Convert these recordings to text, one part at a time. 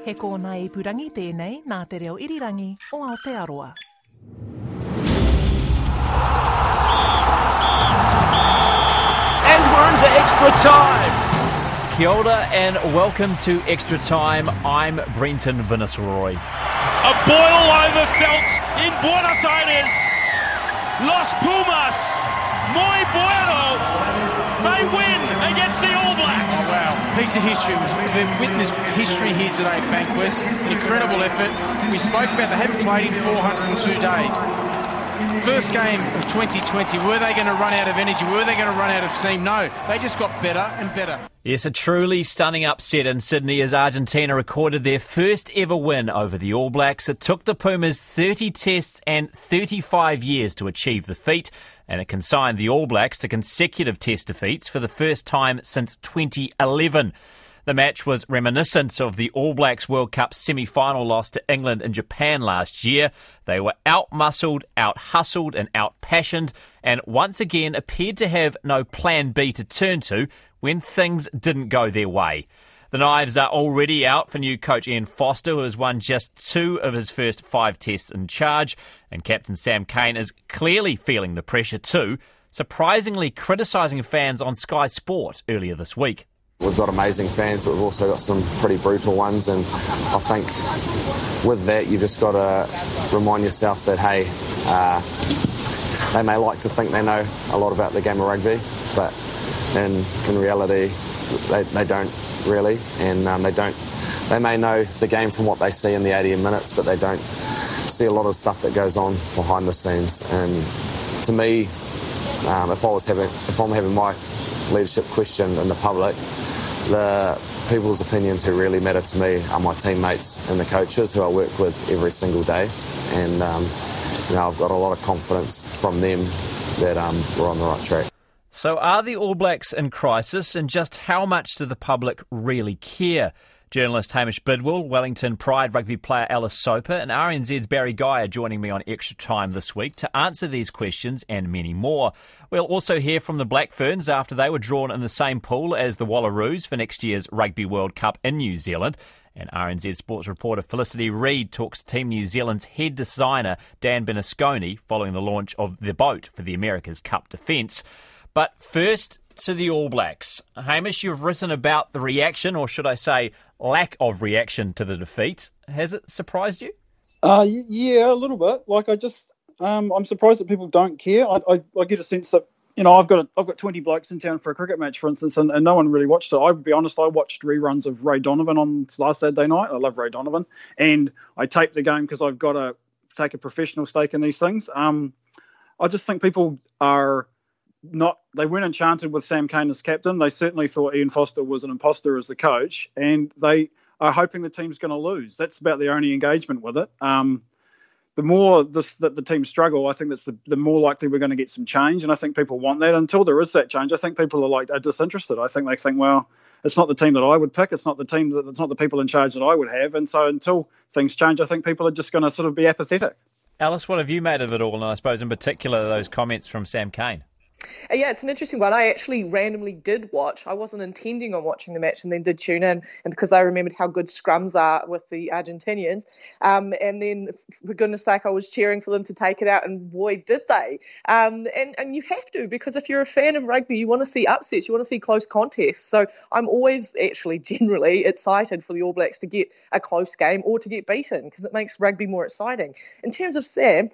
He kōna ipurangi tēnei nā te reo irirangi o Aotearoa. And we're into extra time. Kia ora and welcome to Extra Time. I'm Brenton Vannisselroy. A boil over felt in Buenos Aires. Los Pumas, muy bueno. They win against the piece of history. We've witnessed history here today, at Bankwest. An incredible effort. We spoke about they haven't played in 402 days. First game of 2020, were they going to run out of energy? Were they going to run out of steam? No, they just got better and better. Yes, a truly stunning upset in Sydney as Argentina recorded their first ever win over the All Blacks. It took the Pumas 30 tests and 35 years to achieve the feat, and it consigned the All Blacks to consecutive test defeats for the first time since 2011. The match was reminiscent of the All Blacks World Cup semi final loss to England and Japan last year. They were out muscled, out hustled, and out passioned, and once again appeared to have no plan B to turn to when things didn't go their way. The knives are already out for new coach Ian Foster, who has won just two of his first five tests in charge, and Captain Sam Cane is clearly feeling the pressure too, surprisingly criticising fans on Sky Sport earlier this week. We've got amazing fans, but we've also got some pretty brutal ones. And I think with that, you've just got to remind yourself that, hey, uh, they may like to think they know a lot about the game of rugby, but in, in reality, they, they don't really. And um, they don't. They may know the game from what they see in the 80 minutes, but they don't see a lot of stuff that goes on behind the scenes. And to me, um, if I was having, if I'm having my leadership questioned in the public, the people's opinions who really matter to me are my teammates and the coaches who I work with every single day. And, um, you know, I've got a lot of confidence from them that um, we're on the right track. So, are the All Blacks in crisis, and just how much do the public really care? Journalist Hamish Bidwell, Wellington Pride rugby player Alice Soper, and RNZ's Barry Guy are joining me on Extra Time this week to answer these questions and many more. We'll also hear from the Black Ferns after they were drawn in the same pool as the Wallaroos for next year's Rugby World Cup in New Zealand. And RNZ sports reporter Felicity Reid talks to Team New Zealand's head designer Dan Bernasconi following the launch of the boat for the America's Cup defence. But first, to the All Blacks. Hamish, you've written about the reaction, or should I say, lack of reaction to the defeat. Has it surprised you? Uh, yeah, a little bit. Like I just, um, I'm surprised that people don't care. I, I, I get a sense that you know I've got a, I've got 20 blokes in town for a cricket match, for instance, and, and no one really watched it. I would be honest, I watched reruns of Ray Donovan on last Saturday night. I love Ray Donovan, and I taped the game because I've got to take a professional stake in these things. Um, I just think people are not they weren't enchanted with Sam Cane as captain. They certainly thought Ian Foster was an imposter as the coach, and they are hoping the team's going to lose. That's about their only engagement with it. Um, the more this, that the team struggle, I think that's the, the more likely we're going to get some change, and I think people want that. Until there is that change, I think people are like are disinterested. I think they think, well, it's not the team that I would pick. It's not the team that it's not the people in charge that I would have. And so until things change, I think people are just going to sort of be apathetic. Alice, what have you made of it all? And I suppose in particular those comments from Sam Cane. Uh, yeah, it's an interesting one. I actually randomly did watch. I wasn't intending on watching the match, and then did tune in, and because I remembered how good scrums are with the Argentinians, um, and then for goodness sake, I was cheering for them to take it out, and boy, did they! Um, and and you have to because if you're a fan of rugby, you want to see upsets, you want to see close contests. So I'm always actually generally excited for the All Blacks to get a close game or to get beaten because it makes rugby more exciting. In terms of Sam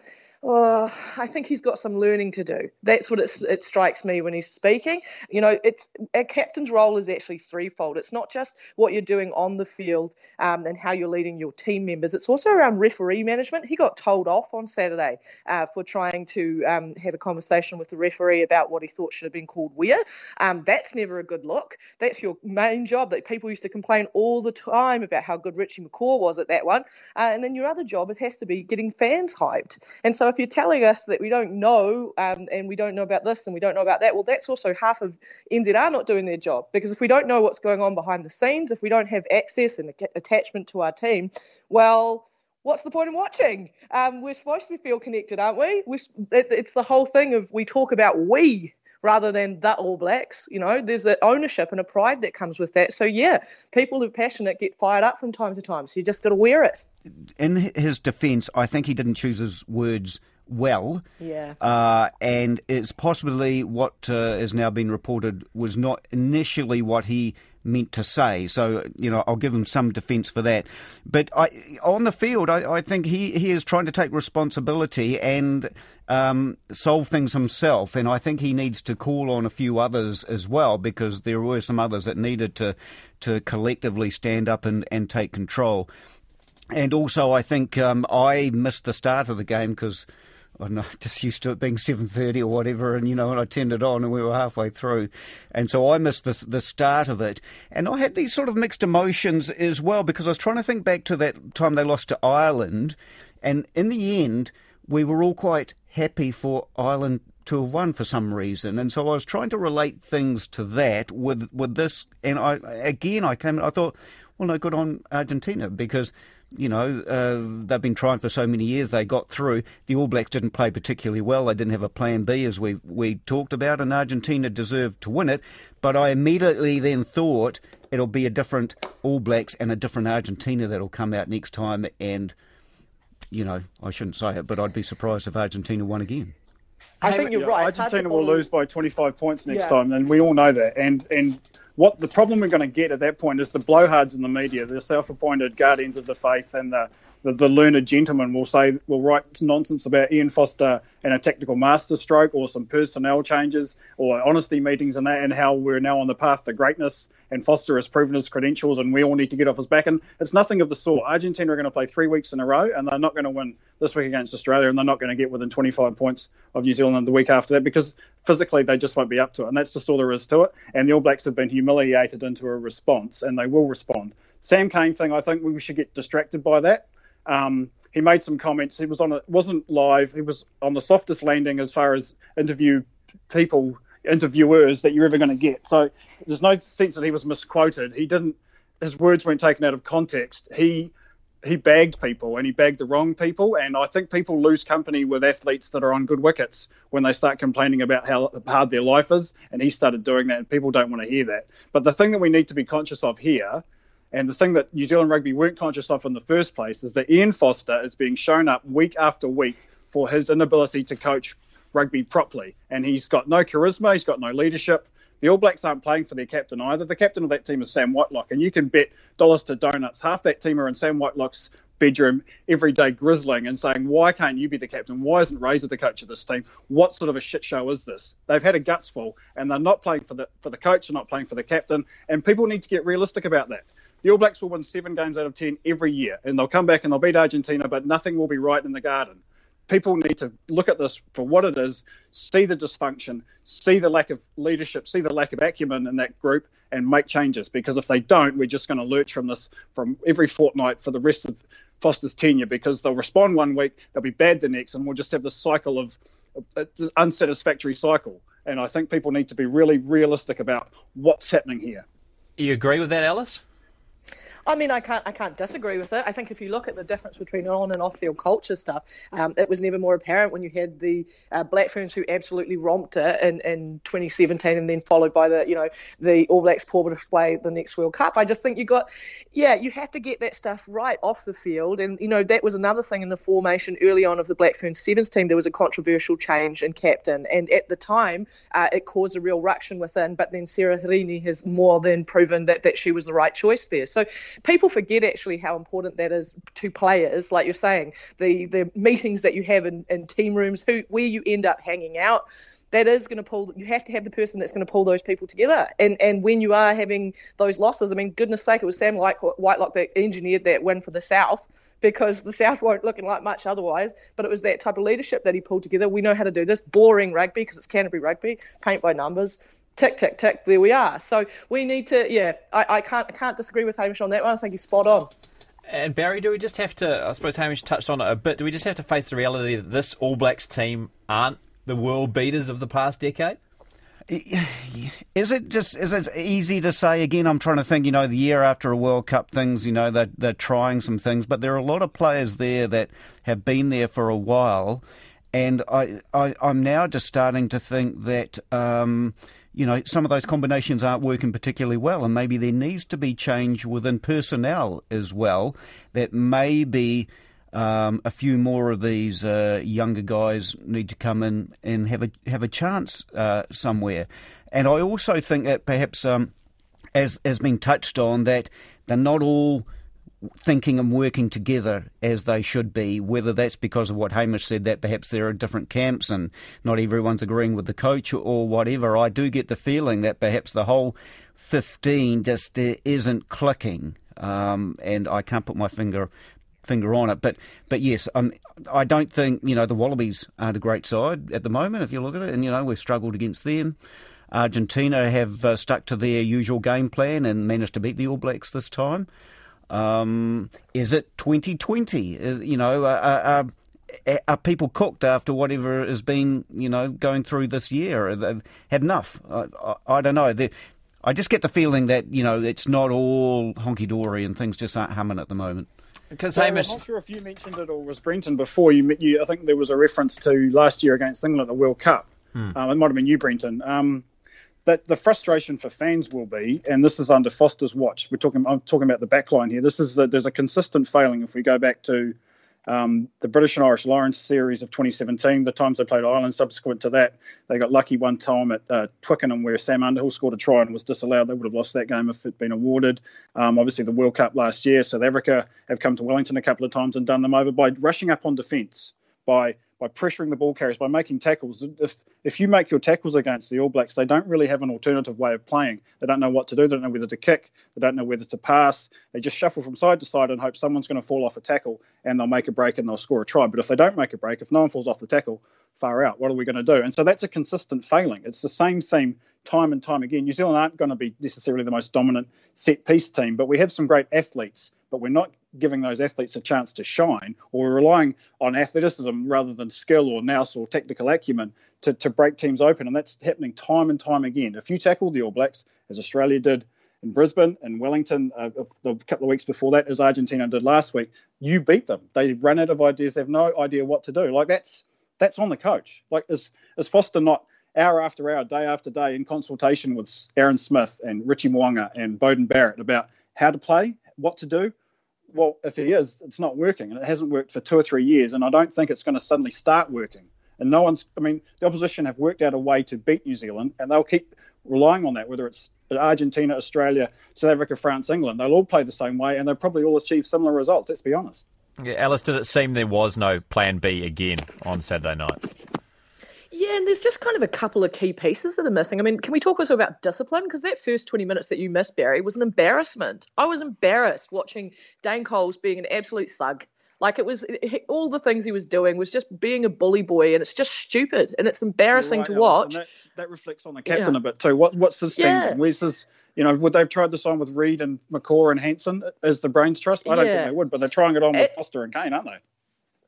Oh, I think he's got some learning to do. That's what it strikes me when he's speaking. You know, it's a captain's role is actually threefold. It's not just what you're doing on the field um, and how you're leading your team members. It's also around referee management. He got told off on Saturday uh, for trying to um, have a conversation with the referee about what he thought should have been called weir. Um, that's never a good look. That's your main job. That people used to complain all the time about how good Richie McCaw was at that one, uh, and then your other job is has to be getting fans hyped. And so if you're telling us that we don't know um, and we don't know about this and we don't know about that, well, that's also half of NZR not doing their job. Because if we don't know what's going on behind the scenes, if we don't have access and attachment to our team, well, what's the point in watching? Um, we're supposed to feel connected, aren't we? we it's the whole thing of we talk about we rather than the All Blacks. You know, there's an ownership and a pride that comes with that. So yeah, people who are passionate get fired up from time to time. So you just got to wear it. In his defence, I think he didn't choose his words well. Yeah. Uh, and it's possibly what uh, has now been reported was not initially what he meant to say. So, you know, I'll give him some defence for that. But I, on the field, I, I, think he, he is trying to take responsibility and um, solve things himself. And I think he needs to call on a few others as well because there were some others that needed to, to collectively stand up and, and take control. And also, I think um, I missed the start of the game because I'm just used to it being 7.30 or whatever, and, you know, and I turned it on and we were halfway through. And so I missed the, the start of it. And I had these sort of mixed emotions as well because I was trying to think back to that time they lost to Ireland. And in the end, we were all quite happy for Ireland to have won for some reason. And so I was trying to relate things to that with, with this. And I, again, I came, I thought, well, no, good on Argentina because you know, uh, they've been trying for so many years. They got through. The All Blacks didn't play particularly well. They didn't have a plan B, as we we talked about, and Argentina deserved to win it. But I immediately then thought it'll be a different All Blacks and a different Argentina that'll come out next time. And you know, I shouldn't say it, but I'd be surprised if Argentina won again. I think you're right. Argentina will lose by 25 points next yeah. time, and we all know that. And and what the problem we're going to get at that point is the blowhards in the media, the self-appointed guardians of the faith, and the the, the learned gentleman will say will write nonsense about Ian Foster and a technical masterstroke or some personnel changes or honesty meetings and that and how we're now on the path to greatness and Foster has proven his credentials and we all need to get off his back and it's nothing of the sort. Argentina are going to play three weeks in a row and they're not going to win this week against Australia and they're not going to get within 25 points of New Zealand the week after that because physically they just won't be up to it and that's just all there is to it and the All Blacks have been humiliated into a response and they will respond. Sam Cane thing, I think we should get distracted by that. Um, he made some comments. He was on it wasn't live. He was on the softest landing as far as interview people, interviewers that you're ever going to get. So there's no sense that he was misquoted. He didn't. His words weren't taken out of context. He he bagged people and he bagged the wrong people. And I think people lose company with athletes that are on good wickets when they start complaining about how hard their life is. And he started doing that, and people don't want to hear that. But the thing that we need to be conscious of here and the thing that New Zealand Rugby weren't conscious of in the first place is that Ian Foster is being shown up week after week for his inability to coach rugby properly. And he's got no charisma, he's got no leadership. The All Blacks aren't playing for their captain either. The captain of that team is Sam Whitelock, and you can bet dollars to donuts. Half that team are in Sam Whitelock's bedroom every day grizzling and saying, Why can't you be the captain? Why isn't Razor the coach of this team? What sort of a shit show is this? They've had a guts full and they're not playing for the for the coach, they're not playing for the captain, and people need to get realistic about that the All Blacks will win seven games out of ten every year, and they'll come back and they'll beat Argentina, but nothing will be right in the garden. People need to look at this for what it is, see the dysfunction, see the lack of leadership, see the lack of acumen in that group, and make changes. Because if they don't, we're just going to lurch from this from every fortnight for the rest of Foster's tenure. Because they'll respond one week, they'll be bad the next, and we'll just have this cycle of uh, unsatisfactory cycle. And I think people need to be really realistic about what's happening here. You agree with that, Alice? I mean, I can't I can't disagree with it. I think if you look at the difference between on and off field culture stuff, um, it was never more apparent when you had the uh, Black Ferns who absolutely romped it in, in 2017, and then followed by the you know the All Blacks poor display the next World Cup. I just think you got yeah you have to get that stuff right off the field, and you know that was another thing in the formation early on of the Black Ferns Sevens team. There was a controversial change in captain, and at the time uh, it caused a real ruction within. But then Sarah Hirini has more than proven that that she was the right choice there. So people forget actually how important that is to players, like you're saying, the the meetings that you have in, in team rooms, who where you end up hanging out that is going to pull. You have to have the person that's going to pull those people together. And and when you are having those losses, I mean, goodness sake, it was Sam Whitelock that engineered that win for the South because the South weren't looking like much otherwise. But it was that type of leadership that he pulled together. We know how to do this. Boring rugby because it's Canterbury rugby, paint by numbers. Tick, tick, tick. There we are. So we need to. Yeah, I, I can't I can't disagree with Hamish on that one. I think he's spot on. And Barry, do we just have to? I suppose Hamish touched on it a bit. Do we just have to face the reality that this All Blacks team aren't the world beaters of the past decade? Is it just is it easy to say again? I'm trying to think. You know, the year after a World Cup, things. You know, they're they're trying some things, but there are a lot of players there that have been there for a while, and I, I am now just starting to think that. Um, you know, some of those combinations aren't working particularly well, and maybe there needs to be change within personnel as well. That maybe um, a few more of these uh, younger guys need to come in and have a have a chance uh, somewhere. And I also think that perhaps, um, as has been touched on, that they're not all thinking and working together as they should be, whether that's because of what Hamish said, that perhaps there are different camps and not everyone's agreeing with the coach or whatever. I do get the feeling that perhaps the whole 15 just uh, isn't clicking. Um, and I can't put my finger finger on it. But but yes, um, I don't think you know the Wallabies aren't a great side at the moment. If you look at it, and you know we've struggled against them. Argentina have uh, stuck to their usual game plan and managed to beat the All Blacks this time. Um, is it 2020? Is, you know, uh, uh, are people cooked after whatever has been, you know, going through this year? They've had enough. I, I, I don't know. They're, I just get the feeling that you know it's not all honky dory and things just aren't humming at the moment. Because Well, Hamish, I'm not sure if you mentioned it or was Brenton before. You, met you, I think there was a reference to last year against England at the World Cup. Hmm. Um, it might have been you, Brenton. Um, that the frustration for fans will be, and this is under Foster's watch. We're talking. I'm talking about the back line here. This is that there's a consistent failing if we go back to um, the British and Irish Lions series of 2017, the times they played Ireland. Subsequent to that, they got lucky one time at uh, Twickenham where Sam Underhill scored a try and was disallowed. They would have lost that game if it'd been awarded. Um, obviously, the World Cup last year, South Africa have come to Wellington a couple of times and done them over by rushing up on defence, by by pressuring the ball carriers, by making tackles. If if you make your tackles against the All Blacks, they don't really have an alternative way of playing. They don't know what to do. They don't know whether to kick. They don't know whether to pass. They just shuffle from side to side and hope someone's going to fall off a tackle and they'll make a break and they'll score a try. But if they don't make a break, if no one falls off the tackle, far out. What are we going to do? And so that's a consistent failing. It's the same theme time and time again. New Zealand aren't going to be necessarily the most dominant set piece team, but we have some great athletes. But we're not giving those athletes a chance to shine, or relying on athleticism rather than skill or nous or technical acumen to, to break teams open. And that's happening time and time again. If you tackle the All Blacks, as Australia did in Brisbane and Wellington uh, a couple of weeks before that, as Argentina did last week, you beat them. They run out of ideas. They have no idea what to do. Like that's that's on the coach. Like is is Foster not hour after hour, day after day in consultation with Aaron Smith and Richie Mo'unga and Beauden Barrett about how to play, what to do? Well, if he is, it's not working, and it hasn't worked for two or three years, and I don't think it's going to suddenly start working. And no one's, I mean, the opposition have worked out a way to beat New Zealand, and they'll keep relying on that, whether it's Argentina, Australia, South Africa, France, England. They'll all play the same way, and they'll probably all achieve similar results, let's be honest. yeah, Alice, did it seem there was no plan B again on Saturday night? Yeah, and there's just kind of a couple of key pieces that are missing. I mean, can we talk also about discipline? Because that first 20 minutes that you missed, Barry, was an embarrassment. I was embarrassed watching Dane Coles being an absolute thug. Like it was all the things he was doing was just being a bully boy, and it's just stupid and it's embarrassing Right, to watch. That, that reflects on the captain Yeah. a bit too. What, what's the steam? Yeah. Where's this? You know, would they've tried this on with Read and McCaw and Hansen as the brains trust? I don't Yeah. think they would, but they're trying it on with It- Foster and Cane, aren't they?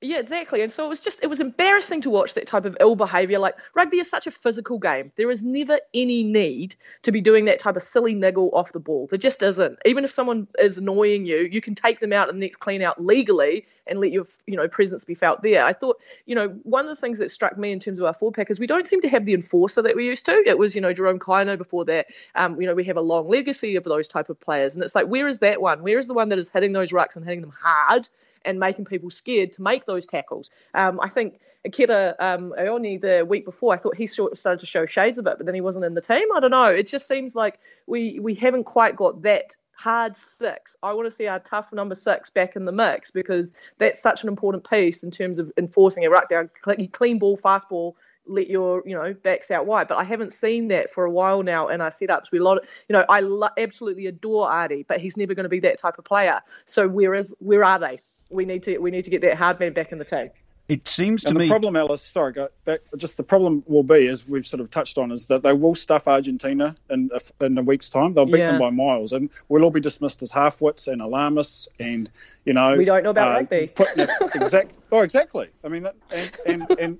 Yeah, exactly. And so it was just, it was embarrassing to watch that type of ill behaviour. Like, rugby is such a physical game. There is never any need to be doing that type of silly niggle off the ball. There just isn't. Even if someone is annoying you, you can take them out in the next clean out legally and let your, you know, presence be felt there. I thought, you know, one of the things that struck me in terms of our forward pack is we don't seem to have the enforcer that we used to. It was, you know, Jerome Kaino before that. Um, you know, we have a long legacy of those type of players. And it's like, where is that one? Where is the one that is hitting those rucks and hitting them hard? And making people scared to make those tackles. Um, I think Akira um, Ioane the week before, I thought he started to show shades of it, but then he wasn't in the team. I don't know. It just seems like we we haven't quite got that hard six. I want to see our tough number six back in the mix because that's such an important piece in terms of enforcing a ruck down, clean ball, fast ball, let your you know backs out wide. But I haven't seen that for a while now in our setups. We lot, you know, I lo- absolutely adore Ardie, but he's never going to be that type of player. So where is where are they? We need to we need to get that hard man back in the team. It seems to and me. The problem, Alice, sorry, go back. Just the problem will be, as we've sort of touched on, is that they will stuff Argentina in a, in a week's time. They'll beat Yeah. them by miles, and we'll all be dismissed as half-wits and alarmists, and you know We don't know about uh, rugby. Putting exact. Oh, exactly. I mean, that, and and and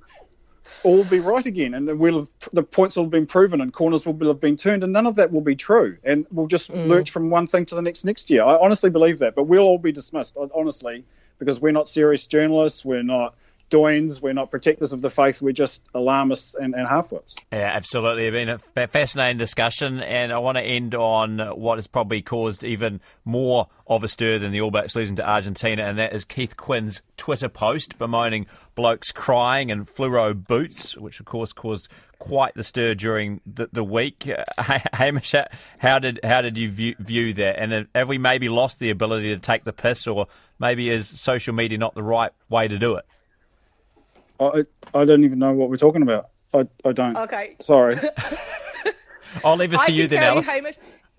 all be right again, and then we'll have, the points will have been proven, and corners will have been turned, and none of that will be true, and we'll just Mm. lurch from one thing to the next next year. I honestly believe that, but we'll all be dismissed, honestly, because we're not serious journalists, we're not doins, we're not protectors of the faith, we're just alarmists and, and half-wits. Yeah, absolutely. It's been a fascinating discussion, and I want to end on what has probably caused even more of a stir than the All Blacks losing to Argentina, and that is Keith Quinn's Twitter post bemoaning blokes crying and fluoro boots, which of course caused quite the stir during the, the week. Uh, Hamish, how did how did you view, view that? And have we maybe lost the ability to take the piss, or maybe is social media not the right way to do it? I, I don't even know what we're talking about. I, I don't. Okay. Sorry. I'll leave this I to you can then, tell Alice. you, Hamish, Ke-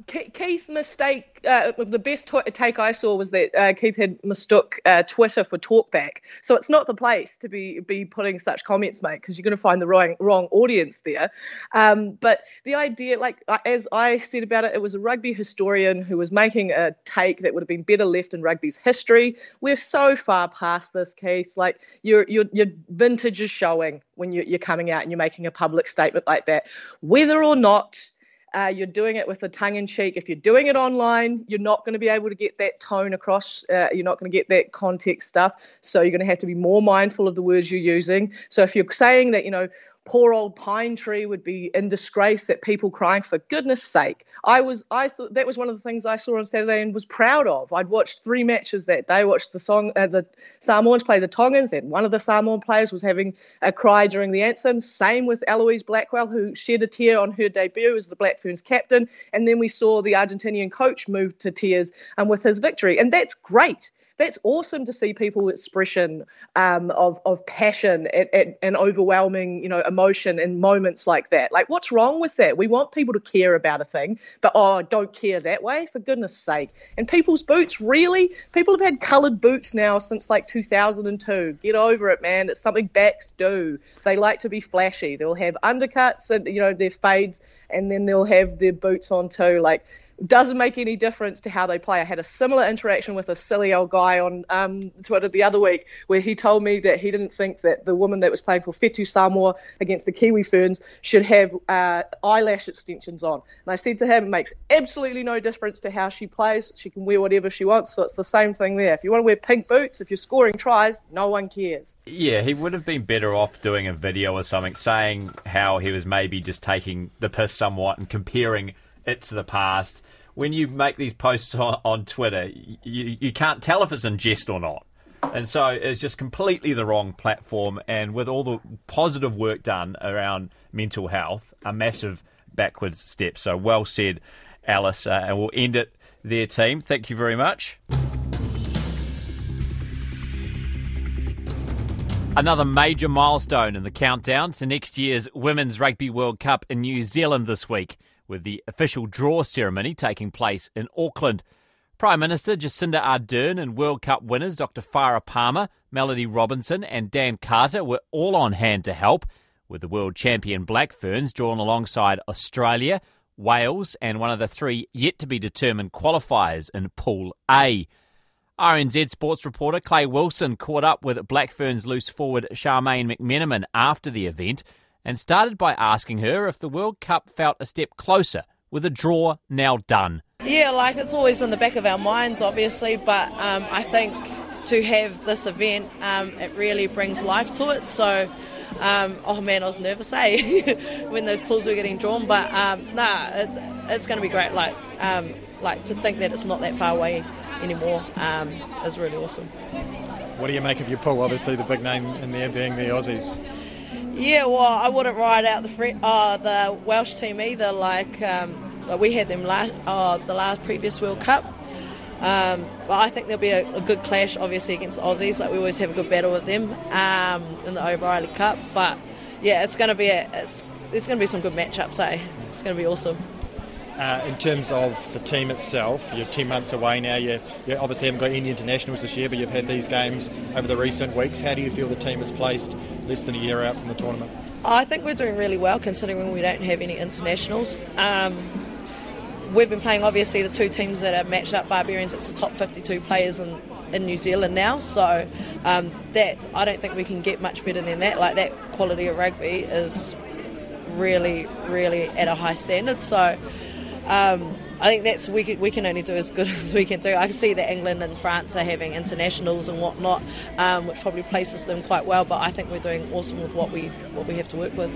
Keith mistake. Uh, the best take I saw was that uh, Keith had mistook uh, Twitter for Talkback. So it's not the place to be be putting such comments, mate, because you're going to find the wrong wrong audience there. Um, but the idea, like as I said about it, it was a rugby historian who was making a take that would have been better left in rugby's history. We're so far past this, Keith. Like your your your vintage is showing when you, you're coming out and you're making a public statement like that, whether or not. Uh, you're doing it with a tongue in cheek. If you're doing it online, you're not going to be able to get that tone across. Uh, you're not going to get that context stuff. So you're going to have to be more mindful of the words you're using. So if you're saying that, you know, poor old pine tree would be in disgrace at people crying for goodness sake. I was i thought that was one of the things i saw on saturday and was proud of. I'd watched three matches that day watched the song uh, the samoans play the tongans and one of the samoan players was having a cry during the anthem. Same with eloise blackwell who shed a tear on her debut as the black ferns captain. And then we saw the argentinian coach move to tears um, with his victory. And that's great that's awesome to see people expression um, of of passion and, and, and overwhelming you know emotion in moments like that. Like what's wrong with that? We want people to care about a thing but oh don't care that way for goodness sake. And people's boots really? People have had colored boots now since like 2002 get over it man. It's something backs do. They like to be flashy. They'll have undercuts and you know their fades and then they'll have their boots on too like doesn't make any difference to how they play. I had a similar interaction with a silly old guy on um, Twitter the other week where he told me that he didn't think that the woman that was playing for Fetu Samoa against the Kiwi Ferns should have uh, eyelash extensions on. And I said to him, it makes absolutely no difference to how she plays. She can wear whatever she wants. So it's the same thing there. If you want to wear pink boots, if you're scoring tries, no one cares. Yeah, he would have been better off doing a video or something saying how he was maybe just taking the piss somewhat and comparing it to the past. When you make these posts on, on Twitter, you, you can't tell if it's in jest or not. And so it's just completely the wrong platform. And with all the positive work done around mental health, a massive backwards step. So well said, Alice. Uh, and we'll end it there, team. Thank you very much. Another major milestone in the countdown to next year's Women's Rugby World Cup in New Zealand this week, with the official draw ceremony taking place in Auckland. Prime Minister Jacinda Ardern and World Cup winners Dr. Farah Palmer, Melodie Robinson, and Dan Carter were all on hand to help, with the world champion Black Ferns drawn alongside Australia, Wales, and one of the three yet to be determined qualifiers in Pool A. RNZ sports reporter Clay Wilson caught up with Black Ferns loose forward Charmaine McMenamin after the event and started by asking her if the World Cup felt a step closer with a draw now done. Yeah, like it's always in the back of our minds, obviously, but um, I think to have this event, um, it really brings life to it. So, um, oh man, I was nervous, eh, when those pools were getting drawn. But um, nah, it's, it's going to be great. Like, um, like to think that it's not that far away anymore um, is really awesome. What do you make of your pool? Obviously, the big name in there being the Aussies. Yeah, well, I wouldn't ride out the Fre- uh, the Welsh team either. Like, um, Like we had them last, oh, the last previous World Cup. Um, but I think there'll be a, a, good clash, obviously, against the Aussies. Like we always have a good battle with them um, in the O'Reilly Cup. But yeah, it's going to be a, it's, it's going to be some good matchups. Eh? It's going to be awesome. Uh, in terms of the team itself, you're 10 months away now. You, you obviously haven't got any internationals this year, but you've had these games over the recent weeks. How do you feel the team is placed less than a year out from the tournament? I think we're doing really well considering we don't have any internationals. Um, we've been playing obviously the two teams that are matched up Barbarians. It's the top 52 players in, in New Zealand now, so um, that I don't think we can get much better than that. Like that quality of rugby is really, really at a high standard. So. Um, I think that's we can, we can only do as good as we can do. I can see that England and France are having internationals and whatnot, um, which probably places them quite well. But I think we're doing awesome with what we what we have to work with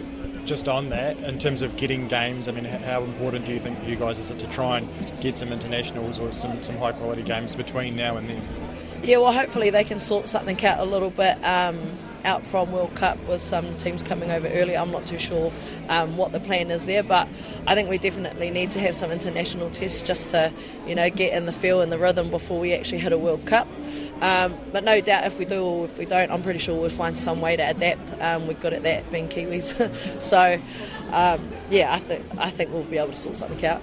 just on that, in terms of getting games, I mean, how important do you think for you guys is it to try and get some internationals or some, some high quality games between now and then? Yeah, well, hopefully they can sort something out a little bit. Um, out from World Cup with some teams coming over early. I'm not too sure um, what the plan is there, but I think we definitely need to have some international tests just to, you know, get in the feel and the rhythm before we actually hit a World Cup. Um, but no doubt if we do or if we don't, I'm pretty sure we'll find some way to adapt. Um, we're good at that, being Kiwis. so, um, yeah, I think I think we'll be able to sort something out.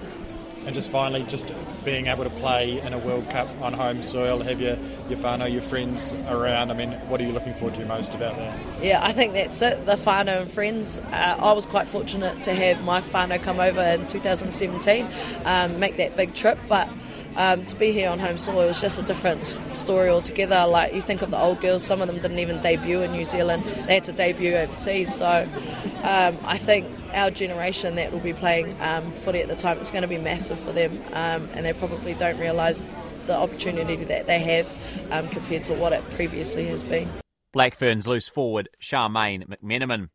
And just finally, just being able to play in a World Cup on home soil, have your, your whānau, your friends around. I mean, what are you looking forward to most about that? Yeah, I think that's it, the whānau and friends. Uh, I was quite fortunate to have my whānau come over in 2017, um, make that big trip, but um, to be here on home soil was just a different story altogether. Like you think of the old girls, some of them didn't even debut in New Zealand; they had to debut overseas. So um, I think our generation that will be playing um, footy at the time, it's going to be massive for them, um, and they probably don't realise the opportunity that they have um, compared to what it previously has been. Black Ferns loose forward Charmaine McMenamin.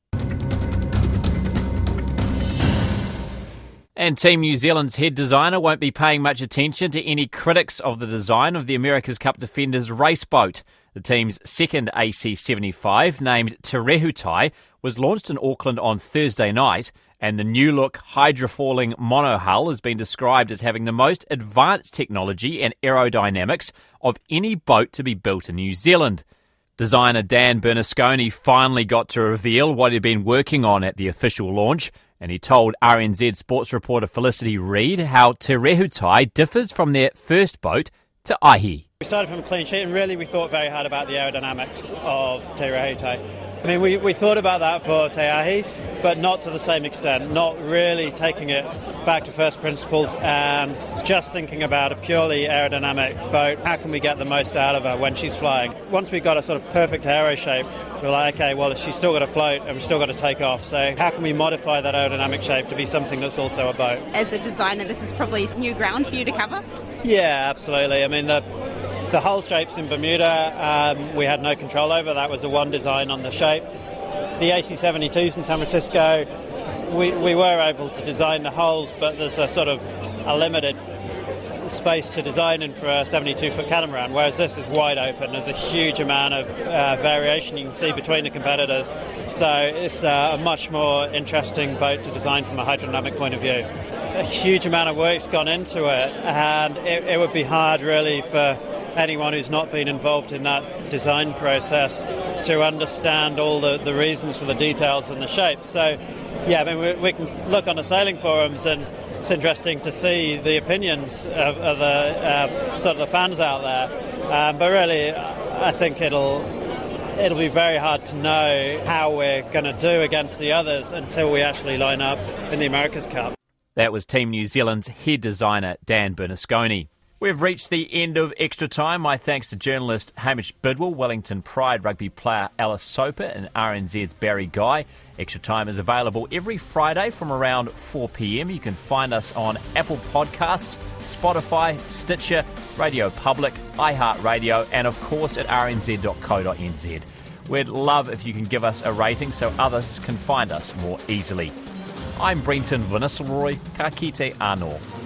And Team New Zealand's head designer won't be paying much attention to any critics of the design of the America's Cup Defenders race boat. The team's second AC75, named Te Rehutai, was launched in Auckland on Thursday night, and the new look hydrofoiling monohull has been described as having the most advanced technology and aerodynamics of any boat to be built in New Zealand. Designer Dan Bernasconi finally got to reveal what he'd been working on at the official launch and he told RNZ sports reporter Felicity Reid how Te differs from their first boat Te Aihe. We started from a clean sheet and really we thought very hard about the aerodynamics of Te. I mean, we, we thought about that for Te Aihe, but not to the same extent, not really taking it back to first principles and just thinking about a purely aerodynamic boat. How can we get the most out of her when she's flying? Once we got a sort of perfect aero shape, we're like, okay, well, she's still got to float and we've still got to take off. So, how can we modify that aerodynamic shape to be something that's also a boat? As a designer, this is probably new ground for you to cover? Yeah, absolutely. I mean, the, the hull shapes in Bermuda, um, we had no control over. That was the one design on the shape. The AC72s in San Francisco, we, we were able to design the hulls, but there's a sort of a limited space to design in for a 72 foot catamaran, whereas this is wide open. There's a huge amount of uh, variation you can see between the competitors. So it's uh, a much more interesting boat to design from a hydrodynamic point of view. A huge amount of work's gone into it, and it, it would be hard really for anyone who's not been involved in that design process to understand all the, the reasons for the details and the shapes. So, yeah, I mean, we, we can look on the sailing forums and it's interesting to see the opinions of, of the uh, sort of the fans out there. Um, but really, I think it'll it'll be very hard to know how we're going to do against the others until we actually line up in the America's Cup. That was Team New Zealand's head designer Dan Bernasconi. We've reached the end of extra time. My thanks to journalist Hamish Bidwell, Wellington Pride rugby player Alice Soper, and RNZ's Barry Guy. Extra Time is available every Friday from around 4 pm. You can find us on Apple Podcasts, Spotify, Stitcher, Radio Public, iHeartRadio, and of course at rnz.co.nz. We'd love if you can give us a rating so others can find us more easily. I'm Brenton Vanessa Ka kite anō.